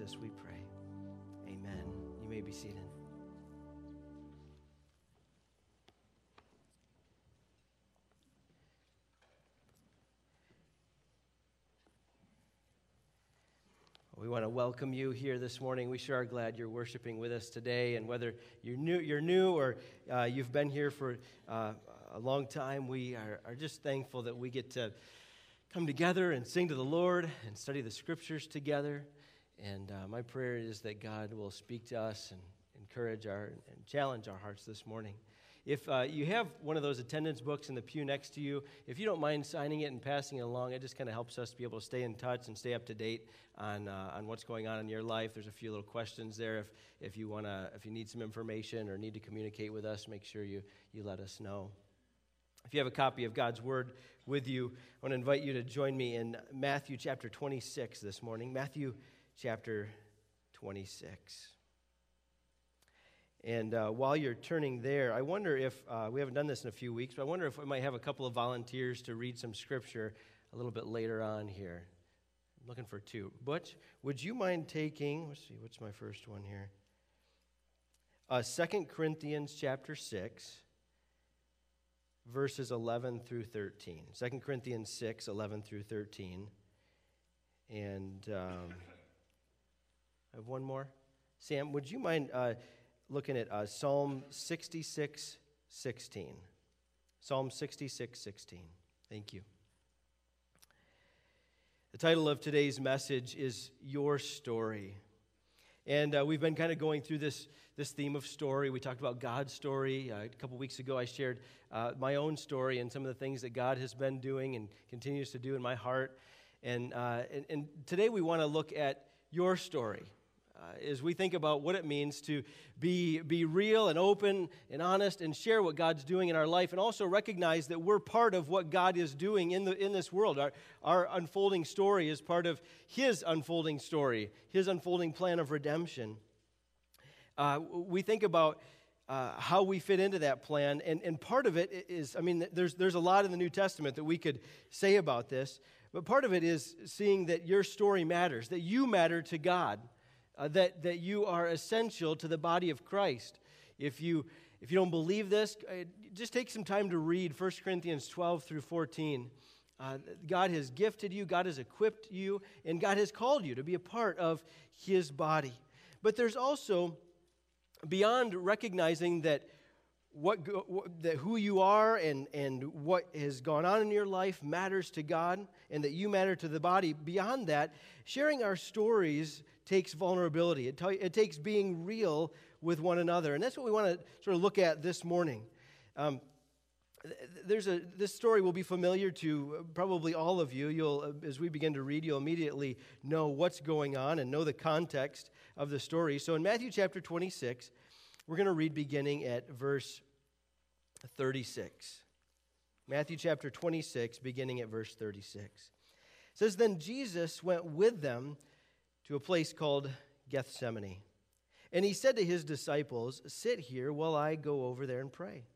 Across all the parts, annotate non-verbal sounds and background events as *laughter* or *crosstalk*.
Jesus, we pray. Amen. You may be seated. We want to welcome you here this morning. We sure are glad you're worshiping with us today. And whether you're new, you're new or uh, you've been here for uh, a long time, we are, are just thankful that we get to come together and sing to the Lord and study the scriptures together. And uh, my prayer is that God will speak to us and encourage our and challenge our hearts this morning. If uh, you have one of those attendance books in the pew next to you, if you don't mind signing it and passing it along, it just kind of helps us be able to stay in touch and stay up to date on, uh, on what's going on in your life. There's a few little questions there. If, if you want to, if you need some information or need to communicate with us, make sure you, you let us know. If you have a copy of God's Word with you, I want to invite you to join me in Matthew chapter 26 this morning. Matthew chapter 26. And uh, while you're turning there, I wonder if uh, we haven't done this in a few weeks, but I wonder if we might have a couple of volunteers to read some scripture a little bit later on here. I'm looking for two. Butch, would you mind taking, let's see, what's my first one here? Uh, 2 Corinthians chapter 6, verses 11 through 13. 2 Corinthians 6, 11 through 13. And um, I have one more. Sam, would you mind uh, looking at uh, Psalm 66 16. Psalm 66 16. Thank you. The title of today's message is Your Story. And uh, we've been kind of going through this, this theme of story. We talked about God's story. Uh, a couple weeks ago, I shared uh, my own story and some of the things that God has been doing and continues to do in my heart. And, uh, and, and today we want to look at your story as we think about what it means to be, be real and open and honest and share what God's doing in our life, and also recognize that we're part of what God is doing in, the, in this world. Our, our unfolding story is part of His unfolding story, His unfolding plan of redemption. Uh, we think about uh, how we fit into that plan, and, and part of it is I mean, there's, there's a lot in the New Testament that we could say about this, but part of it is seeing that your story matters, that you matter to God uh, that, that you are essential to the body of Christ. If you, if you don't believe this, uh, just take some time to read 1 Corinthians 12 through 14. Uh, God has gifted you, God has equipped you, and God has called you to be a part of His body. But there's also, beyond recognizing that what, what, that who you are and, and what has gone on in your life matters to God and that you matter to the body. Beyond that, sharing our stories takes vulnerability, it, t- it takes being real with one another. And that's what we want to sort of look at this morning. Um, there's a this story will be familiar to probably all of you. You'll uh, as we begin to read you'll immediately know what's going on and know the context of the story. So in matthew chapter 26 we're going to read beginning at verse 36 matthew chapter 26 beginning at verse 36 it says then jesus went with them to a place called Gethsemane. And he said to his disciples, Sit here while I go over there and pray.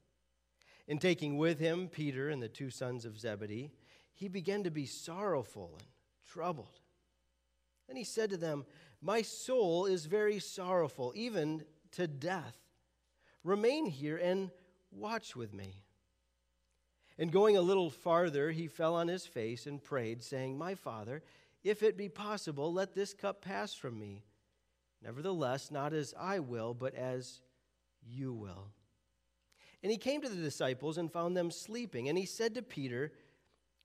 And taking with him Peter and the two sons of Zebedee, he began to be sorrowful and troubled. Then he said to them, My soul is very sorrowful, even to death. Remain here and watch with me. And going a little farther, he fell on his face and prayed, saying, My father, if it be possible, let this cup pass from me. Nevertheless, not as I will, but as you will. And he came to the disciples and found them sleeping. And he said to Peter,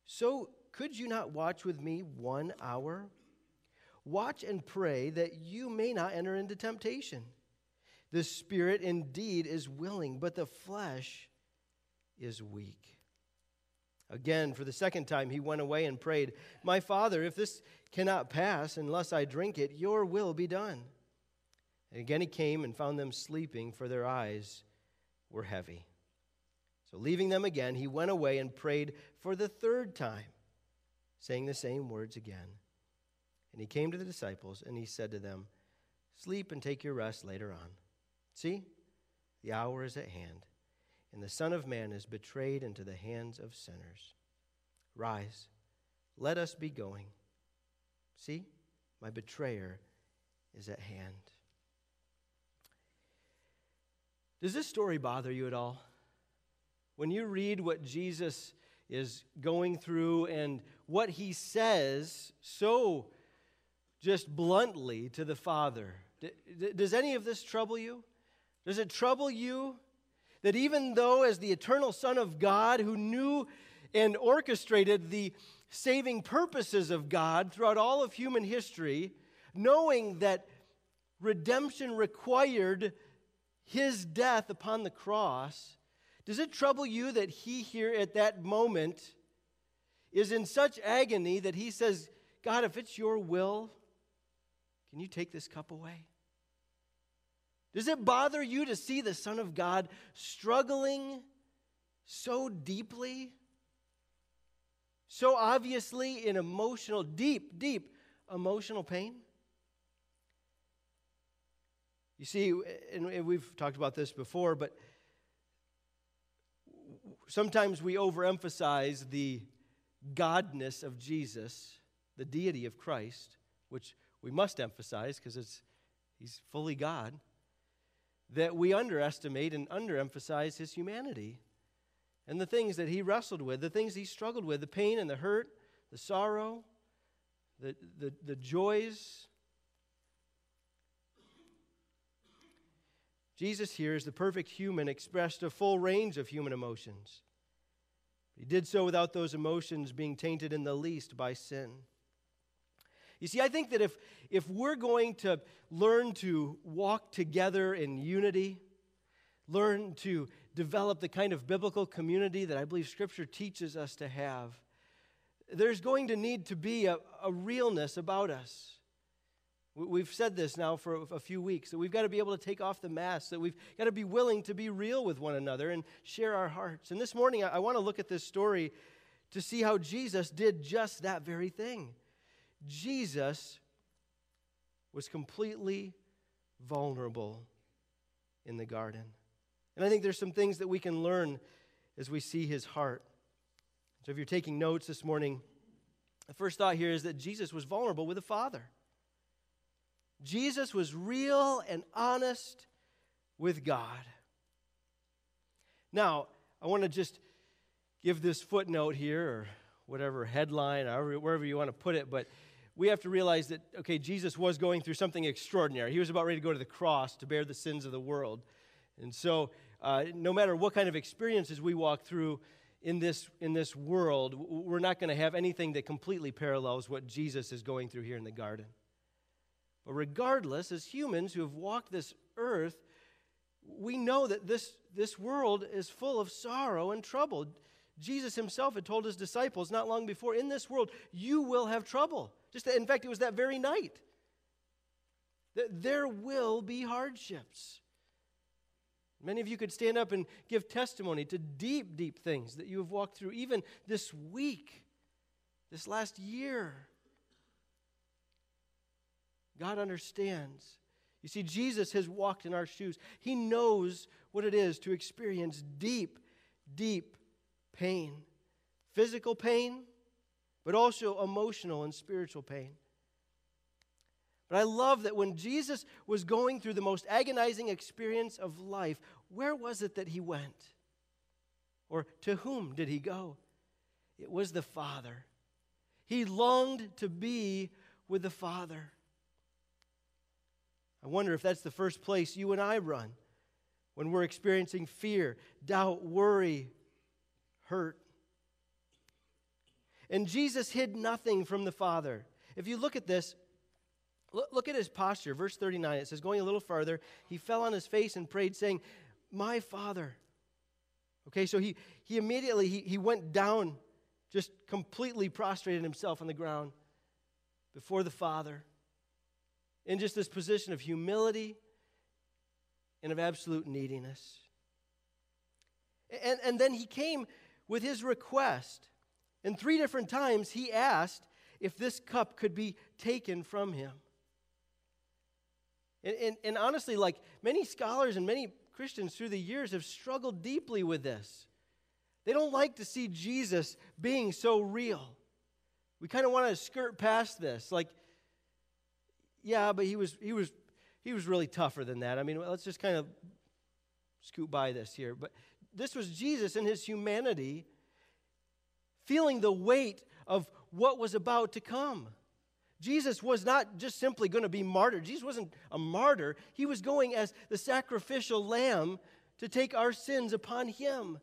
So could you not watch with me one hour? Watch and pray that you may not enter into temptation. The spirit indeed is willing, but the flesh is weak. Again, for the second time, he went away and prayed, My father, if this cannot pass unless I drink it, your will be done. And again he came and found them sleeping, for their eyes were heavy. So, leaving them again, he went away and prayed for the third time, saying the same words again. And he came to the disciples and he said to them, Sleep and take your rest later on. See, the hour is at hand and the Son of Man is betrayed into the hands of sinners. Rise, let us be going. See, my betrayer is at hand. Does this story bother you at all? When you read what Jesus is going through and what he says so just bluntly to the Father, does any of this trouble you? Does it trouble you that even though, as the eternal Son of God who knew and orchestrated the saving purposes of God throughout all of human history, knowing that redemption required his death upon the cross, does it trouble you that he here at that moment is in such agony that he says, God, if it's your will, can you take this cup away? Does it bother you to see the Son of God struggling so deeply, so obviously in emotional, deep, deep emotional pain? You see, and we've talked about this before, but sometimes we overemphasize the godness of Jesus, the deity of Christ, which we must emphasize because it's he's fully God, that we underestimate and underemphasize his humanity and the things that he wrestled with, the things he struggled with, the pain and the hurt, the sorrow, the, the, the joys, Jesus here is the perfect human, expressed a full range of human emotions. He did so without those emotions being tainted in the least by sin. You see, I think that if, if we're going to learn to walk together in unity, learn to develop the kind of biblical community that I believe Scripture teaches us to have, there's going to need to be a, a realness about us. We've said this now for a few weeks that we've got to be able to take off the mask, that we've got to be willing to be real with one another and share our hearts. And this morning, I want to look at this story to see how Jesus did just that very thing. Jesus was completely vulnerable in the garden. And I think there's some things that we can learn as we see his heart. So if you're taking notes this morning, the first thought here is that Jesus was vulnerable with the Father. Jesus was real and honest with God. Now, I want to just give this footnote here, or whatever headline, or wherever you want to put it, but we have to realize that, okay, Jesus was going through something extraordinary. He was about ready to go to the cross to bear the sins of the world. And so, uh, no matter what kind of experiences we walk through in this, in this world, we're not going to have anything that completely parallels what Jesus is going through here in the garden. But regardless, as humans who have walked this earth, we know that this, this world is full of sorrow and trouble. Jesus himself had told his disciples not long before, in this world, you will have trouble. Just that, in fact, it was that very night. That there will be hardships. Many of you could stand up and give testimony to deep, deep things that you have walked through, even this week, this last year. God understands. You see, Jesus has walked in our shoes. He knows what it is to experience deep, deep pain physical pain, but also emotional and spiritual pain. But I love that when Jesus was going through the most agonizing experience of life, where was it that he went? Or to whom did he go? It was the Father. He longed to be with the Father. I wonder if that's the first place you and I run when we're experiencing fear, doubt, worry, hurt. And Jesus hid nothing from the Father. If you look at this, look at his posture. Verse 39, it says, going a little farther, he fell on his face and prayed, saying, My Father. Okay, so he, he immediately he, he went down, just completely prostrated himself on the ground before the Father in just this position of humility and of absolute neediness. And, and then he came with his request. And three different times he asked if this cup could be taken from him. And, and, and, honestly, like many scholars and many Christians through the years have struggled deeply with this. They don't like to see Jesus being so real. We kind of want to skirt past this. Like, Yeah, but he was, he was, he was really tougher than that. I mean, let's just kind of scoot by this here. But this was Jesus in his humanity feeling the weight of what was about to come. Jesus was not just simply going to be martyred. Jesus wasn't a martyr. He was going as the sacrificial lamb to take our sins upon him.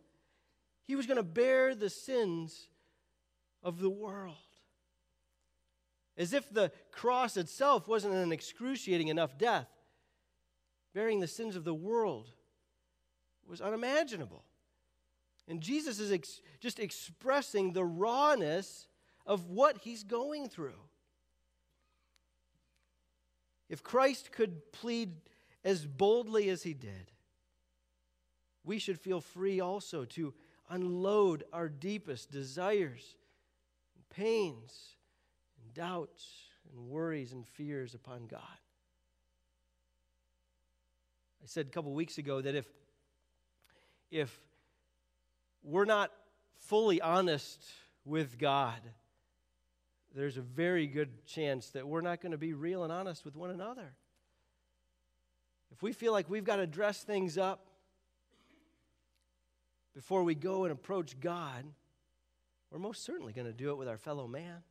He was going to bear the sins of the world. As if the cross itself wasn't an excruciating enough death, bearing the sins of the world was unimaginable. And Jesus is ex- just expressing the rawness of what he's going through. If Christ could plead as boldly as he did, we should feel free also to unload our deepest desires, and pains, and doubts, and worries and fears upon God. I said a couple weeks ago that if, if we're not fully honest with God, there's a very good chance that we're not going to be real and honest with one another. If we feel like we've got to dress things up before we go and approach God, we're most certainly going to do it with our fellow man.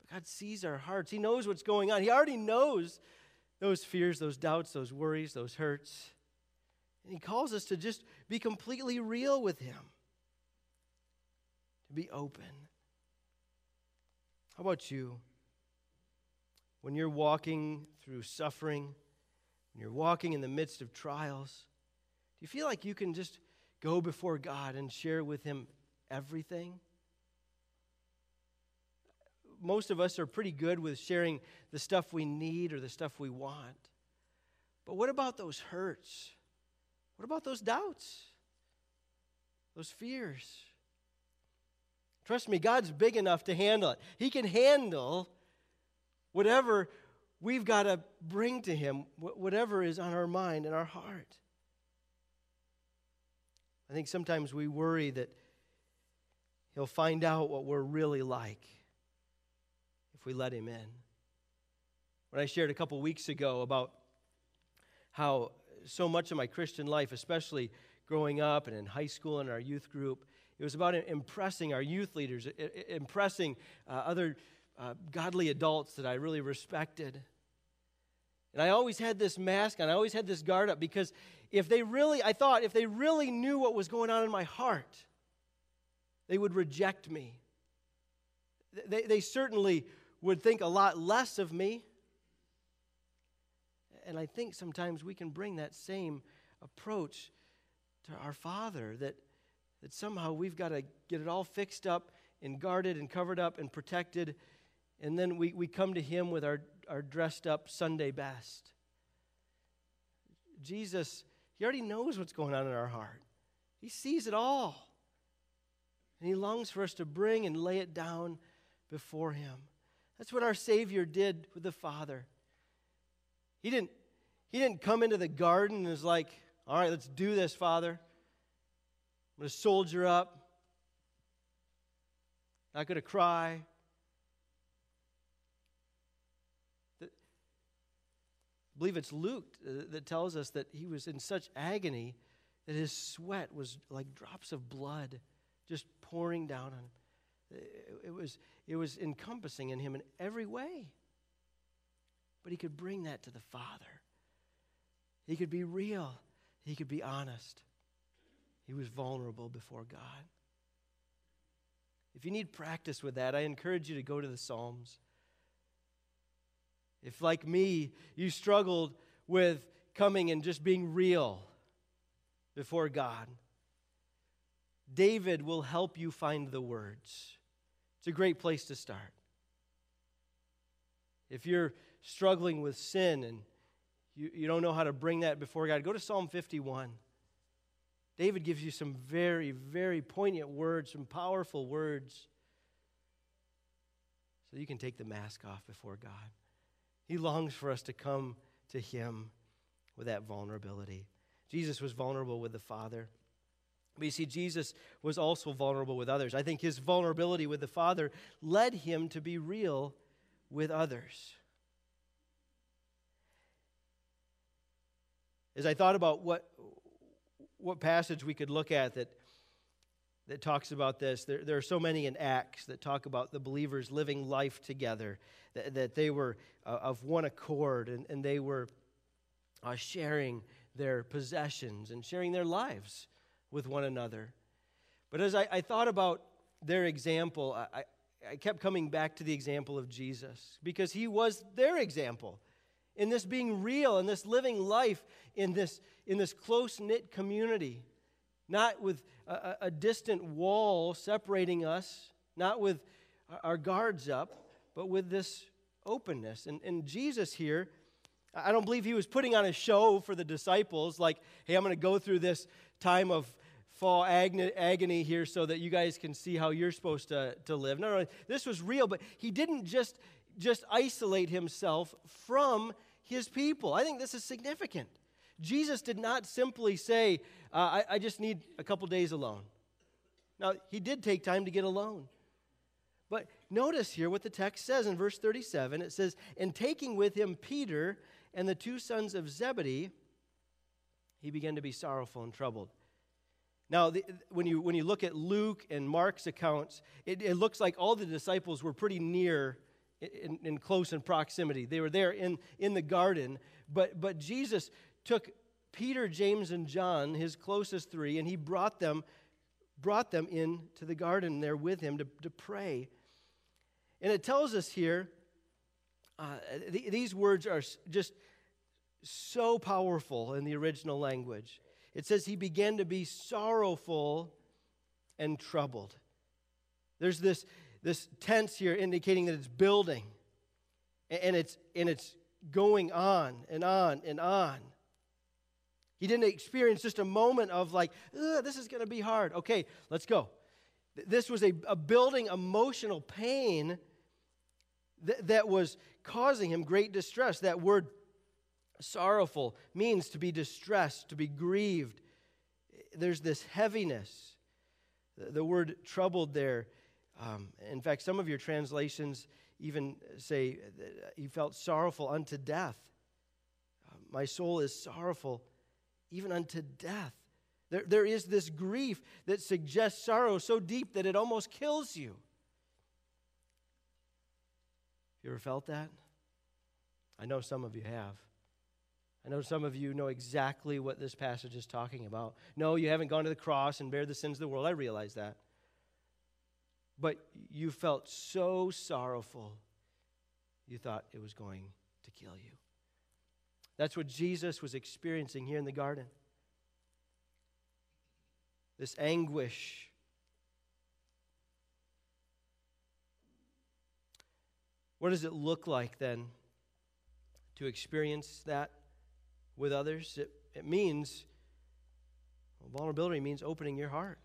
But God sees our hearts, He knows what's going on. He already knows those fears, those doubts, those worries, those hurts. And He calls us to just be completely real with Him, to be open. How about you? When you're walking through suffering, when you're walking in the midst of trials, do you feel like you can just go before God and share with Him everything? Most of us are pretty good with sharing the stuff we need or the stuff we want. But what about those hurts? What about those doubts? Those fears? Trust me, God's big enough to handle it. He can handle whatever we've got to bring to Him, whatever is on our mind and our heart. I think sometimes we worry that He'll find out what we're really like if we let Him in. When I shared a couple weeks ago about how so much of my Christian life, especially growing up and in high school and our youth group, it was about impressing our youth leaders, impressing uh, other uh, godly adults that I really respected. And I always had this mask and I always had this guard up because if they really, I thought, if they really knew what was going on in my heart, they would reject me. They, they certainly would think a lot less of me. And I think sometimes we can bring that same approach to our Father that, that somehow we've got to get it all fixed up and guarded and covered up and protected. And then we, we come to Him with our, our dressed up Sunday best. Jesus he already knows what's going on in our heart, He sees it all. And He longs for us to bring and lay it down before Him. That's what our Savior did with the Father. He didn't, he didn't come into the garden and was like, all right, let's do this, Father. I'm going to soldier up. Not going to cry. I believe it's Luke uh, that tells us that he was in such agony that his sweat was like drops of blood just pouring down on him. It was, it was encompassing in him in every way. But he could bring that to the Father. He could be real, he could be honest. He was vulnerable before God. If you need practice with that, I encourage you to go to the Psalms. If, like me, you struggled with coming and just being real before God, David will help you find the words. It's a great place to start. If you're struggling with sin and you, you don't know how to bring that before God, go to Psalm 51. David gives you some very, very poignant words, some powerful words, so you can take the mask off before God. He longs for us to come to Him with that vulnerability. Jesus was vulnerable with the Father. But you see, Jesus was also vulnerable with others. I think his vulnerability with the Father led him to be real with others. As I thought about what, what passage we could look at that, that talks about this, there, there are so many in Acts that talk about the believers living life together, that, that they were uh, of one accord and, and they were uh, sharing their possessions and sharing their lives with one another. But as I, I thought about their example, I, I kept coming back to the example of Jesus because he was their example in this being real, in this living life, in this, in this close knit community, not with a, a, distant wall separating us, not with our guards up, but with this openness. And, and Jesus here, I don't believe he was putting on a show for the disciples, like, hey, I'm going to go through this time of fall agony here so that you guys can see how you're supposed to, to live. No, no, this was real, but he didn't just, just isolate himself from his people. I think this is significant. Jesus did not simply say, uh, I, I just need a couple days alone. Now, he did take time to get alone. But notice here what the text says in verse 37. It says, And taking with him Peter and the two sons of Zebedee, he began to be sorrowful and troubled. Now, the, when, you, when you look at Luke and Mark's accounts, it, it looks like all the disciples were pretty near in, in, close in proximity. They were there in, in the garden, but, but Jesus took Peter, James, and John, his closest three, and he brought them, brought them into the garden there with him to, to pray. And it tells us here, uh, th- these words are just so powerful in the original language. It says he began to be sorrowful and troubled. There's this, this tense here indicating that it's building and it's, and it's going on and on and on. He didn't experience just a moment of like, this is going to be hard. Okay, let's go. This was a, a building emotional pain that, that was causing him great distress. That word sorrowful means to be distressed, to be grieved. There's this heaviness. The word troubled there. Um, in fact, some of your translations even say he felt sorrowful unto death. Uh, my soul is sorrowful even unto death. There, there is this grief that suggests sorrow so deep that it almost kills you. You ever felt that? I know some of you have. I know some of you know exactly what this passage is talking about. No, you haven't gone to the cross and bear the sins of the world. I realize that. But you felt so sorrowful, you thought it was going to kill you. That's what Jesus was experiencing here in the garden. This anguish. What does it look like then to experience that with others. It, it means, well, vulnerability means opening your heart.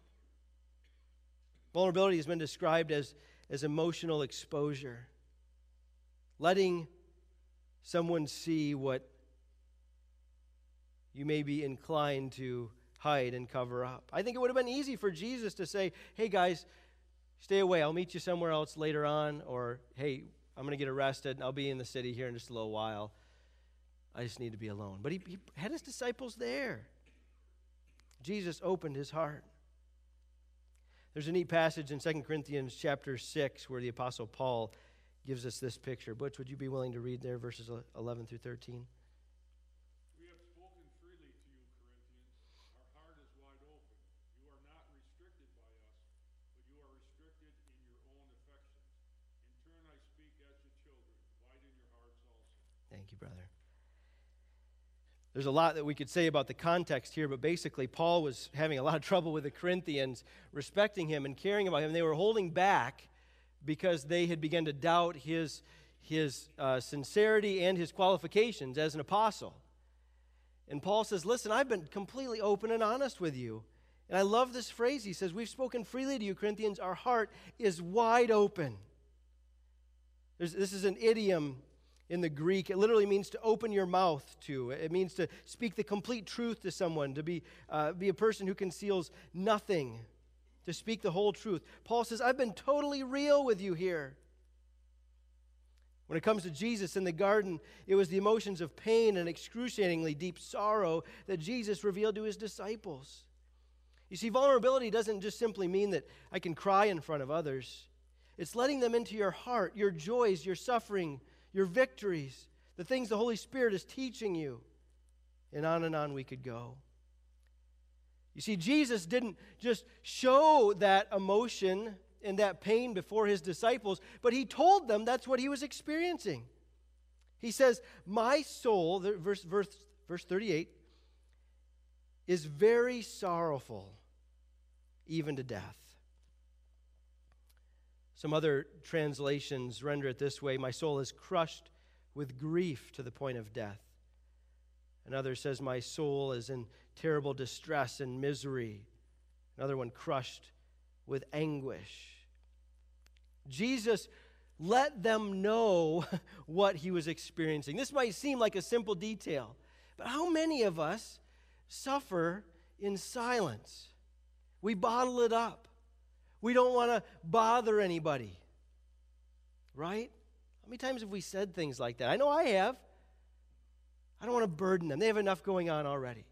Vulnerability has been described as, as emotional exposure, letting someone see what you may be inclined to hide and cover up. I think it would have been easy for Jesus to say, hey guys, stay away. I'll meet you somewhere else later on. Or, hey, I'm going to get arrested and I'll be in the city here in just a little while. I just need to be alone. But he, he had his disciples there. Jesus opened his heart. There's a neat passage in 2 Corinthians chapter 6 where the Apostle Paul gives us this picture. Butch, would you be willing to read there, verses 11 through 13? There's a lot that we could say about the context here, but basically, Paul was having a lot of *laughs* trouble with the Corinthians respecting him and caring about him. They were holding back because they had begun to doubt his, his uh, sincerity and his qualifications as an apostle. And Paul says, Listen, I've been completely open and honest with you. And I love this phrase. He says, We've spoken freely to you, Corinthians. Our heart is wide open. There's, this is an idiom in the Greek. It literally means to open your mouth to. It means to speak the complete truth to someone, to be, uh, be a person who conceals nothing, to speak the whole truth. Paul says, I've been totally real with you here. When it comes to Jesus in the garden, it was the emotions of pain and excruciatingly deep sorrow that Jesus revealed to his disciples. You see, vulnerability doesn't just simply mean that I can cry in front of others, it's letting them into your heart, your joys, your suffering, your victories, the things the Holy Spirit is teaching you. And on and on we could go. You see, Jesus didn't just show that emotion and that pain before his disciples, but he told them that's what he was experiencing. He says, My soul, verse, verse, verse 38, is very sorrowful, even to death. Some other translations render it this way My soul is crushed with grief to the point of death. Another says, My soul is in terrible distress and misery. Another one, crushed with anguish. Jesus let them know *laughs* what he was experiencing. This might seem like a simple detail, but how many of us suffer in silence? We bottle it up. We don't want to bother anybody. Right? How many times have we said things like that? I know I have. I don't want to burden them. They have enough going on already.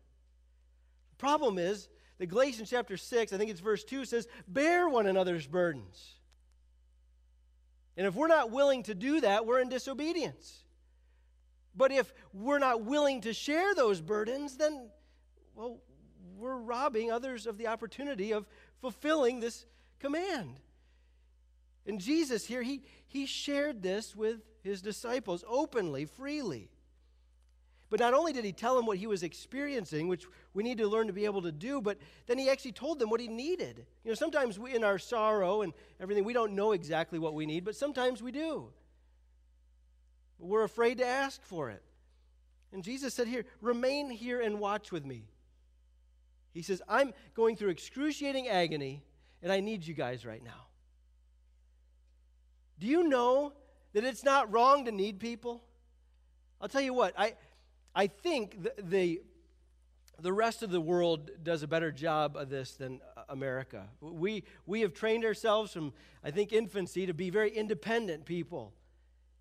The problem is that Galatians chapter 6, I think it's verse 2, says, Bear one another's burdens. And if we're not willing to do that, we're in disobedience. But if we're not willing to share those burdens, then, well, we're robbing others of the opportunity of fulfilling this command. And Jesus here, he, he shared this with his disciples openly, freely. But not only did he tell them what he was experiencing, which we need to learn to be able to do, but then he actually told them what he needed. You know, sometimes we, in our sorrow and everything, we don't know exactly what we need, but sometimes we do. But we're afraid to ask for it. And Jesus said here, remain here and watch with me. He says, I'm going through excruciating agony, and I need you guys right now. Do you know that it's not wrong to need people? I'll tell you what, I, I think the, the, the rest of the world does a better job of this than America. We, we have trained ourselves from, I think, infancy to be very independent people.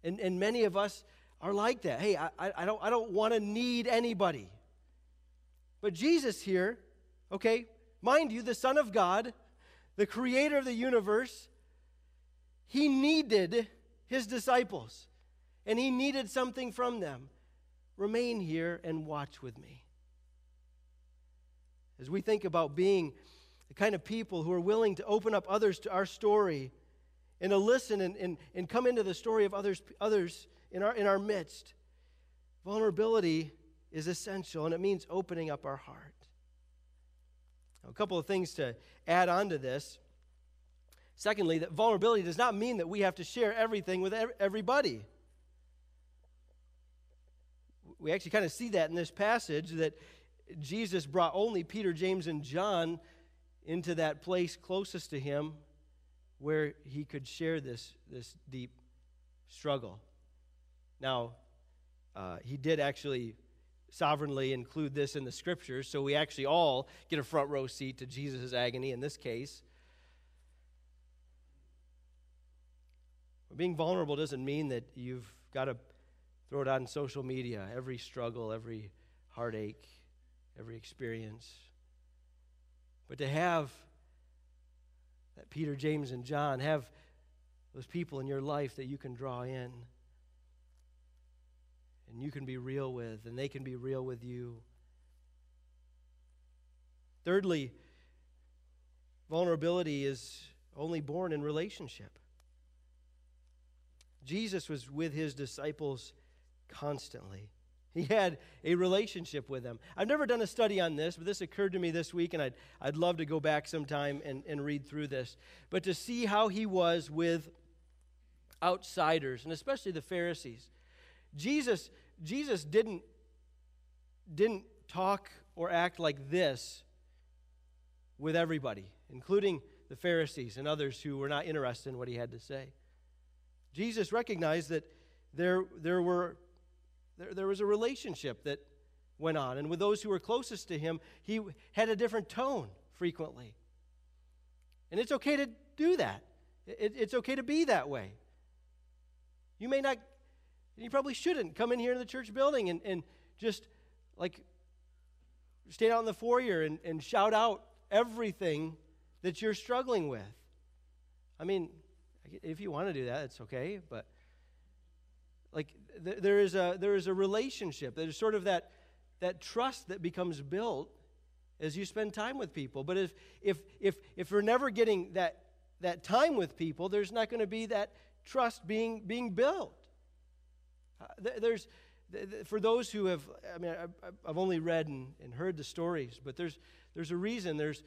And, and many of us are like that. Hey, I, I don't, I don't want to need anybody. But Jesus here, okay, mind you, the Son of God, the creator of the universe, he needed his disciples, and he needed something from them. Remain here and watch with me. As we think about being the kind of people who are willing to open up others to our story and to listen and, and, and come into the story of others, others in, our, in our midst, vulnerability is essential and it means opening up our heart. A couple of things to add on to this. Secondly, that vulnerability does not mean that we have to share everything with everybody we actually kind of see that in this passage that Jesus brought only Peter, James, and John into that place closest to him where he could share this, this deep struggle. Now, uh, he did actually sovereignly include this in the scriptures, so we actually all get a front row seat to Jesus' agony in this case. But being vulnerable doesn't mean that you've got to Throw it on social media, every struggle, every heartache, every experience. But to have that Peter, James, and John, have those people in your life that you can draw in and you can be real with, and they can be real with you. Thirdly, vulnerability is only born in relationship. Jesus was with his disciples constantly. He had a relationship with them. I've never done a study on this, but this occurred to me this week, and I'd, I'd love to go back sometime and, and read through this. But to see how he was with outsiders, and especially the Pharisees. Jesus, Jesus didn't, didn't talk or act like this with everybody, including the Pharisees and others who were not interested in what he had to say. Jesus recognized that there, there were there, there was a relationship that went on. And with those who were closest to him, he had a different tone frequently. And it's okay to do that, it, it's okay to be that way. You may not And you probably shouldn't come in here in the church building and, and just like stand out in the foyer and, and shout out everything that you're struggling with. I mean, if you want to do that, it's okay, but like th- there is a there is a relationship. There's sort of that that trust that becomes built as you spend time with people. But if if if if you're never getting that that time with people, there's not going to be that trust being being built. Uh, th- there's th- for those who have I mean I, I've only read and, and heard the stories, but there's there's a reason there's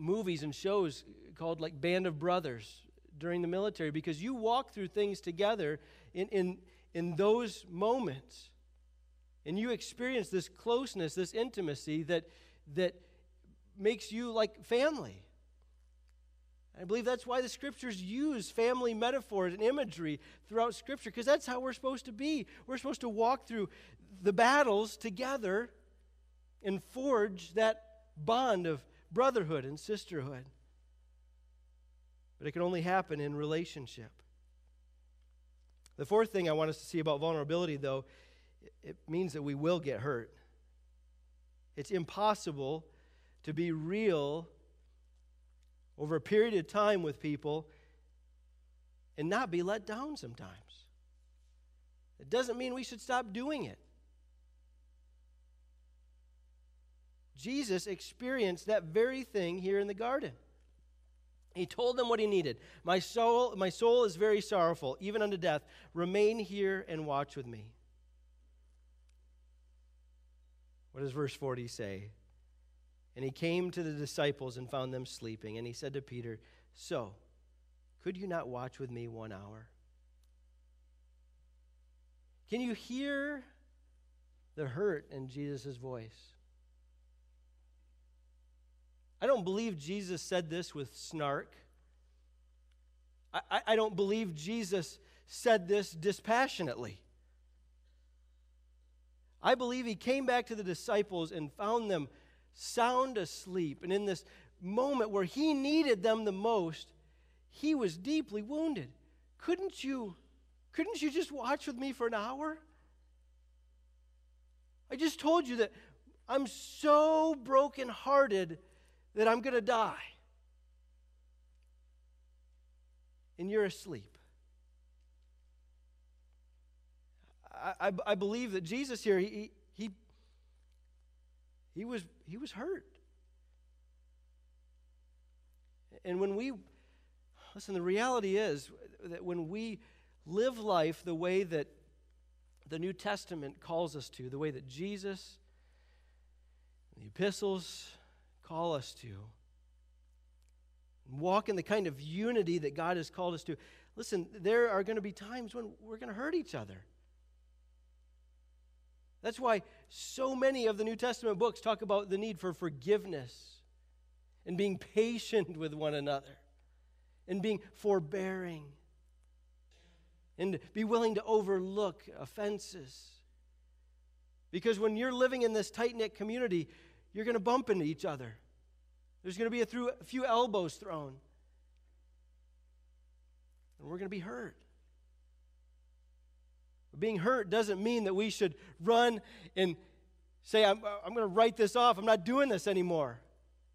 movies and shows called like Band of Brothers during the military because you walk through things together in, in, in those moments. And you experience this closeness, this intimacy that, that makes you like family. I believe that's why the scriptures use family metaphors and imagery throughout scripture, because that's how we're supposed to be. We're supposed to walk through the battles together and forge that bond of brotherhood and sisterhood. But it can only happen in relationship. The fourth thing I want us to see about vulnerability, though, it means that we will get hurt. It's impossible to be real over a period of time with people and not be let down sometimes. It doesn't mean we should stop doing it. Jesus experienced that very thing here in the garden. He told them what he needed. My soul, my soul is very sorrowful, even unto death. Remain here and watch with me. What does verse 40 say? And he came to the disciples and found them sleeping. And he said to Peter, So, could you not watch with me one hour? Can you hear the hurt in Jesus' voice? I don't believe Jesus said this with snark. I, I don't believe Jesus said this dispassionately. I believe he came back to the disciples and found them sound asleep. And in this moment where he needed them the most, he was deeply wounded. Couldn't you couldn't you just watch with me for an hour? I just told you that I'm so brokenhearted that I'm going to die. And you're asleep. I, I, I, believe that Jesus here, he, he, was, he was hurt. And when we, listen, the reality is that when we live life the way that the New Testament calls us to, the way that Jesus, the epistles, call us to. Walk in the kind of unity that God has called us to. Listen, there are going to be times when we're going to hurt each other. That's why so many of the New Testament books talk about the need for forgiveness and being *laughs* patient with one another and being forbearing and be willing to overlook offenses. Because when you're living in this tight knit community, you're going to bump into each other. There's going to be a, few elbows thrown. And we're going to be hurt. Being hurt doesn't mean that we should run and say, I'm, I'm going to write this off. I'm not doing this anymore.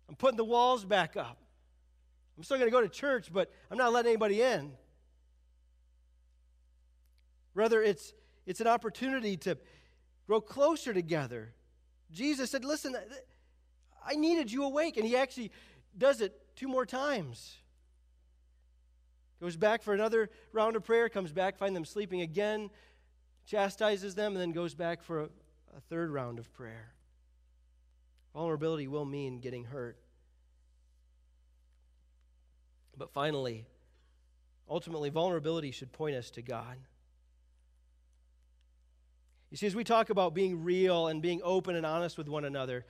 I'm putting the walls back up. I'm still going to go to church, but I'm not letting anybody in. Rather, it's, it's an opportunity to grow closer together. Jesus said, Listen, I needed you awake. And he actually does it two more times. Goes back for another round of prayer, comes back, find them sleeping again, chastises them, and then goes back for a, a third round of prayer. Vulnerability will mean getting hurt. But finally, ultimately, vulnerability should point us to God. You see, as we talk about being real and being open and honest with one another,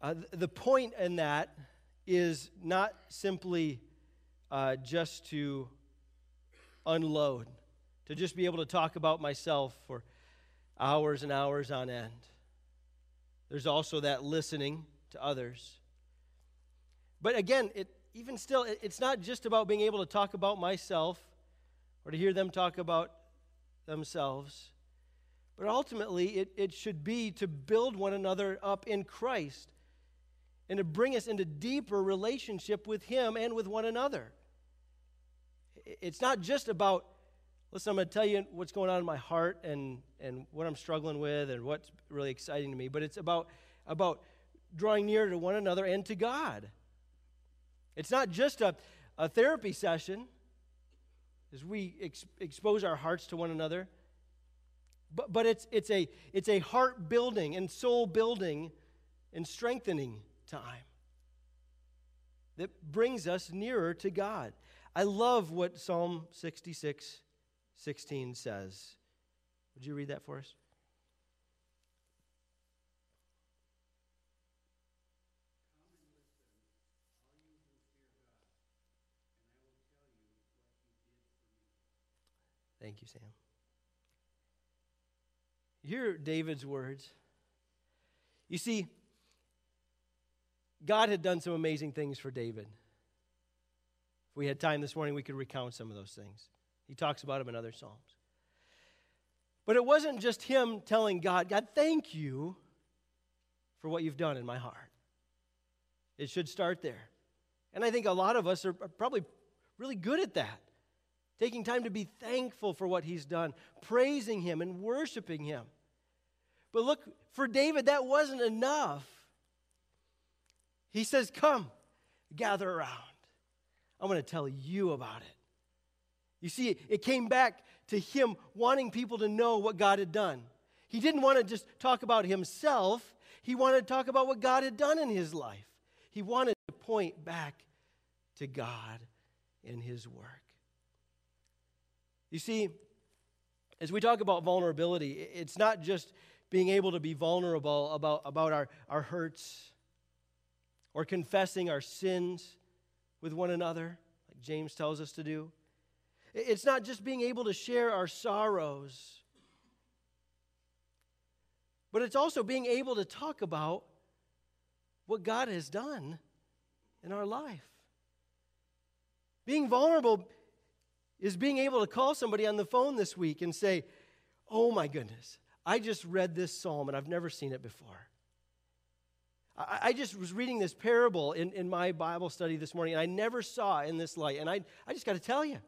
uh, the point in that is not simply uh, just to unload, to just be able to talk about myself for hours and hours on end. There's also that listening to others. But again, it, even still, it, it's not just about being able to talk about myself or to hear them talk about themselves, but ultimately it, it should be to build one another up in Christ and to bring us into deeper relationship with Him and with one another. It's not just about, listen, I'm going to tell you what's going on in my heart and, and what I'm struggling with and what's really exciting to me, but it's about, about drawing near to one another and to God. It's not just a, a therapy session as we ex- expose our hearts to one another, but, but it's, it's, a, it's a heart building and soul building and strengthening time that brings us nearer to God. I love what Psalm 66 16 says. Would you read that for us? Thank you, Sam. Hear David's words. You see, God had done some amazing things for David. If we had time this morning, we could recount some of those things. He talks about him in other Psalms. But it wasn't just him telling God, God, thank you for what you've done in my heart. It should start there. And I think a lot of us are probably really good at that. Taking time to be thankful for what he's done, praising him and worshiping him. But look, for David, that wasn't enough. He says, Come, gather around. I'm going to tell you about it. You see, it came back to him wanting people to know what God had done. He didn't want to just talk about himself, he wanted to talk about what God had done in his life. He wanted to point back to God and his work. You see, as we talk about vulnerability, it's not just being able to be vulnerable about, about our, our hurts or confessing our sins with one another, like James tells us to do. It's not just being able to share our sorrows, but it's also being able to talk about what God has done in our life. Being vulnerable is being able to call somebody on the phone this week and say, Oh my goodness, I just read this psalm and I've never seen it before. I, just was reading this parable in, in my Bible study this morning, and I never saw it in this light. And I, I just got to tell you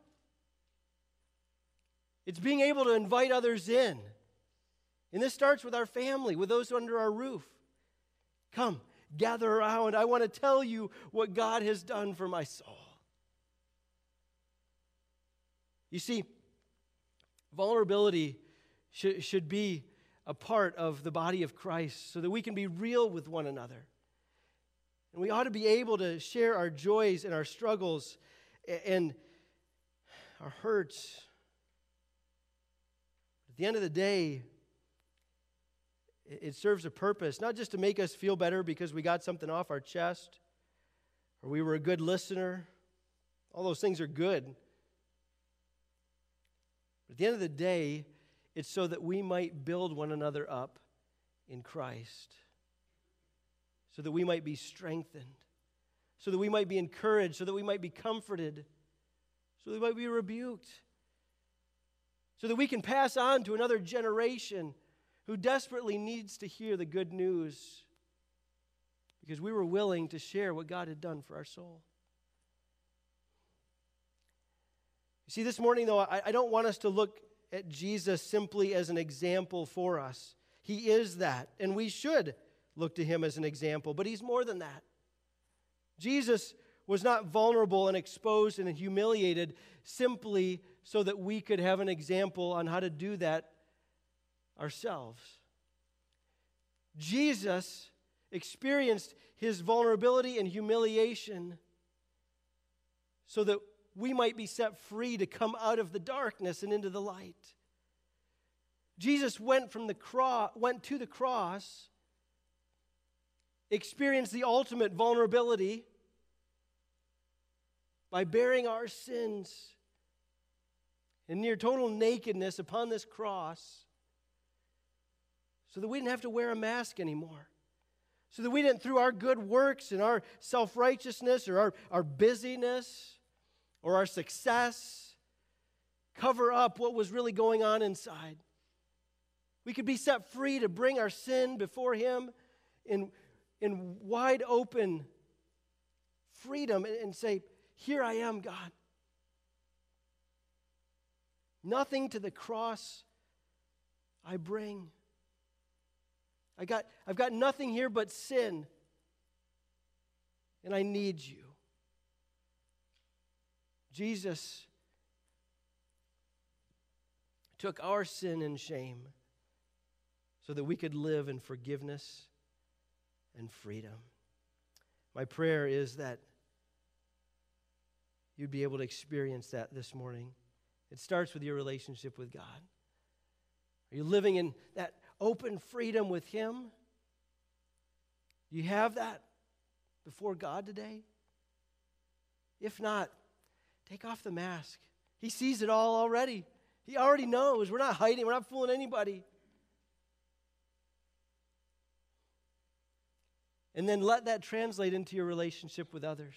it's being able to invite others in. And this starts with our family, with those under our roof. Come, gather around. I want to tell you what God has done for my soul. You see, vulnerability should, should be a part of the body of Christ so that we can be real with one another. And we ought to be able to share our joys and our struggles and our hurts. At the end of the day, it serves a purpose, not just to make us feel better because we got something off our chest or we were a good listener. All those things are good. But at the end of the day, it's so that we might build one another up in Christ, so that we might be strengthened, so that we might be encouraged, so that we might be comforted, so that we might be rebuked, so that we can pass on to another generation who desperately needs to hear the good news because we were willing to share what God had done for our soul. You see, this morning, though, I, I don't want us to look at Jesus simply as an example for us. He is that, and we should look to him as an example, but he's more than that. Jesus was not vulnerable and exposed and humiliated simply so that we could have an example on how to do that ourselves. Jesus experienced his vulnerability and humiliation so that we might be set free to come out of the darkness and into the light. Jesus went from the cross, went to the cross, experienced the ultimate vulnerability by bearing our sins in near total nakedness upon this cross so that we didn't have to wear a mask anymore. So that we didn't, through our good works and our self righteousness or our, our busyness, or our success, cover up what was really going on inside. We could be set free to bring our sin before Him in, in wide open freedom and say, Here I am, God. Nothing to the cross I bring. I got, I've got nothing here but sin, and I need you. Jesus took our sin and shame so that we could live in forgiveness and freedom. My prayer is that you'd be able to experience that this morning. It starts with your relationship with God. Are you living in that open freedom with Him? Do you have that before God today? If not, take off the mask. He sees it all already. He already knows. We're not hiding, we're not fooling anybody. And then let that translate into your relationship with others.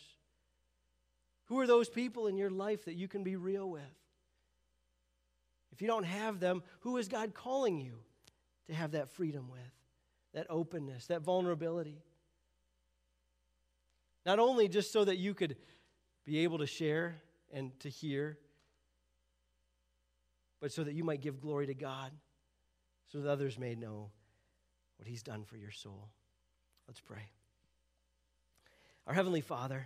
Who are those people in your life that you can be real with? If you don't have them, who is God calling you to have that freedom with, that openness, that vulnerability? Not only just so that you could be able to share and to hear, but so that you might give glory to God, so that others may know what He's done for your soul. Let's pray. Our Heavenly Father,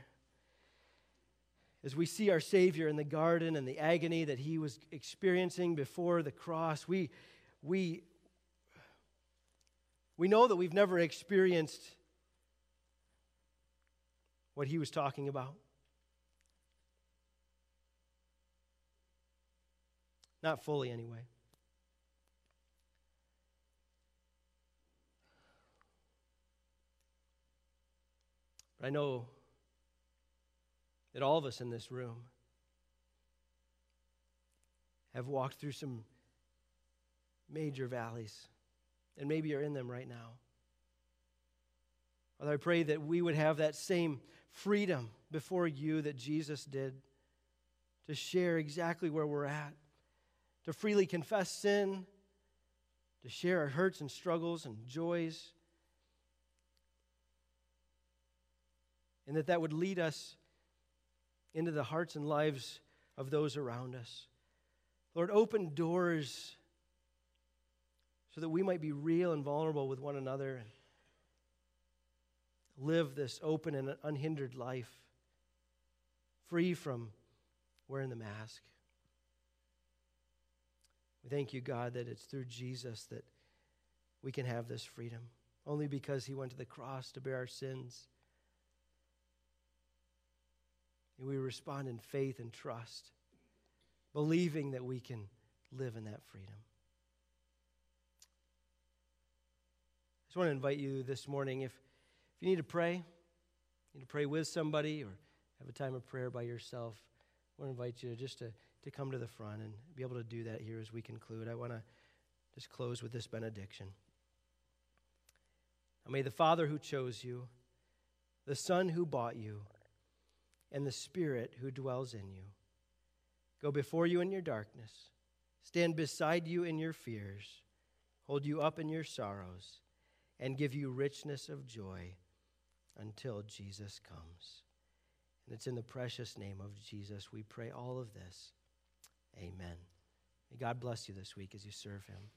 as we see our Savior in the garden and the agony that he was experiencing before the cross, we, we, we know that we've never experienced what he was talking about. Not fully, anyway. But I know that all of us in this room have walked through some major valleys, and maybe you're in them right now. Father, I pray that we would have that same freedom before you that Jesus did to share exactly where we're at, to freely confess sin, to share our hurts and struggles and joys, and that that would lead us into the hearts and lives of those around us. Lord, open doors so that we might be real and vulnerable with one another and live this open and unhindered life, free from wearing the mask. We thank you, God, that it's through Jesus that we can have this freedom, only because he went to the cross to bear our sins and we respond in faith and trust, believing that we can live in that freedom. I just want to invite you this morning if, if you need to pray, you need to pray with somebody or have a time of prayer by yourself, I want to invite you just to, to come to the front and be able to do that here as we conclude. I want to just close with this benediction. Now may the Father who chose you, the Son who bought you, and the Spirit who dwells in you. Go before you in your darkness, stand beside you in your fears, hold you up in your sorrows, and give you richness of joy until Jesus comes. And it's in the precious name of Jesus we pray all of this. Amen. May God bless you this week as you serve him.